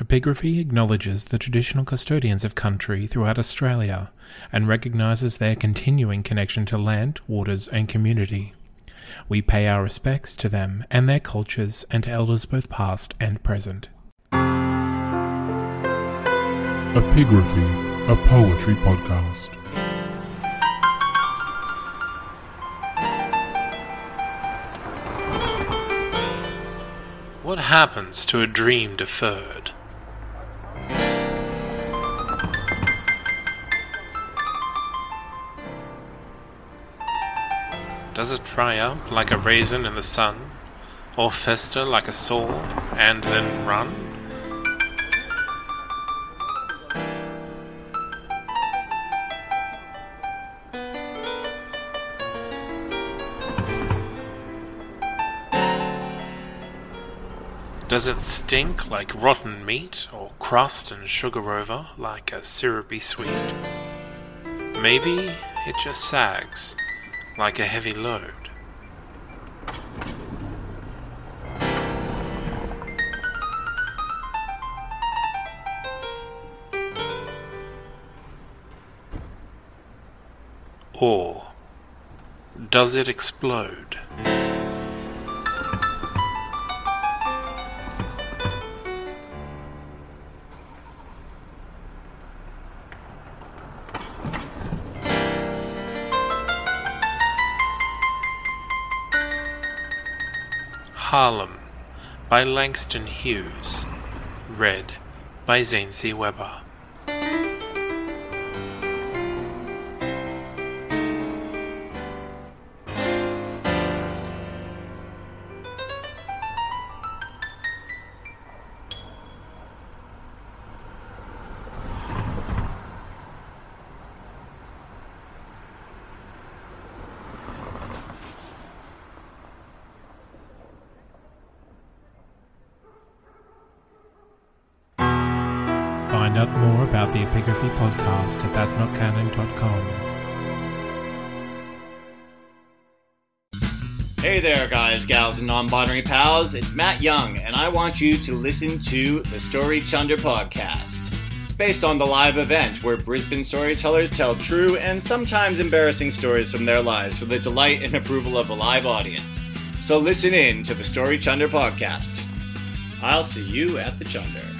Epigraphy acknowledges the traditional custodians of country throughout Australia and recognises their continuing connection to land, waters, and community. We pay our respects to them and their cultures and to elders both past and present. Epigraphy, a poetry podcast. What happens to a dream deferred? Does it dry up like a raisin in the sun, or fester like a sore and then run? Does it stink like rotten meat, or crust and sugar over like a syrupy sweet? Maybe it just sags like a heavy load. Or does it explode? Harlem by Langston Hughes. Read by Zane C. Weber. Find out more about the Epigraphy podcast at that'snotcanon.com. Hey there, guys, gals, and non binary pals. It's Matt Young, and I want you to listen to the Story Chunder podcast. It's based on the live event where Brisbane storytellers tell true and sometimes embarrassing stories from their lives for the delight and approval of a live audience. So listen in to the Story Chunder podcast. I'll see you at the Chunder.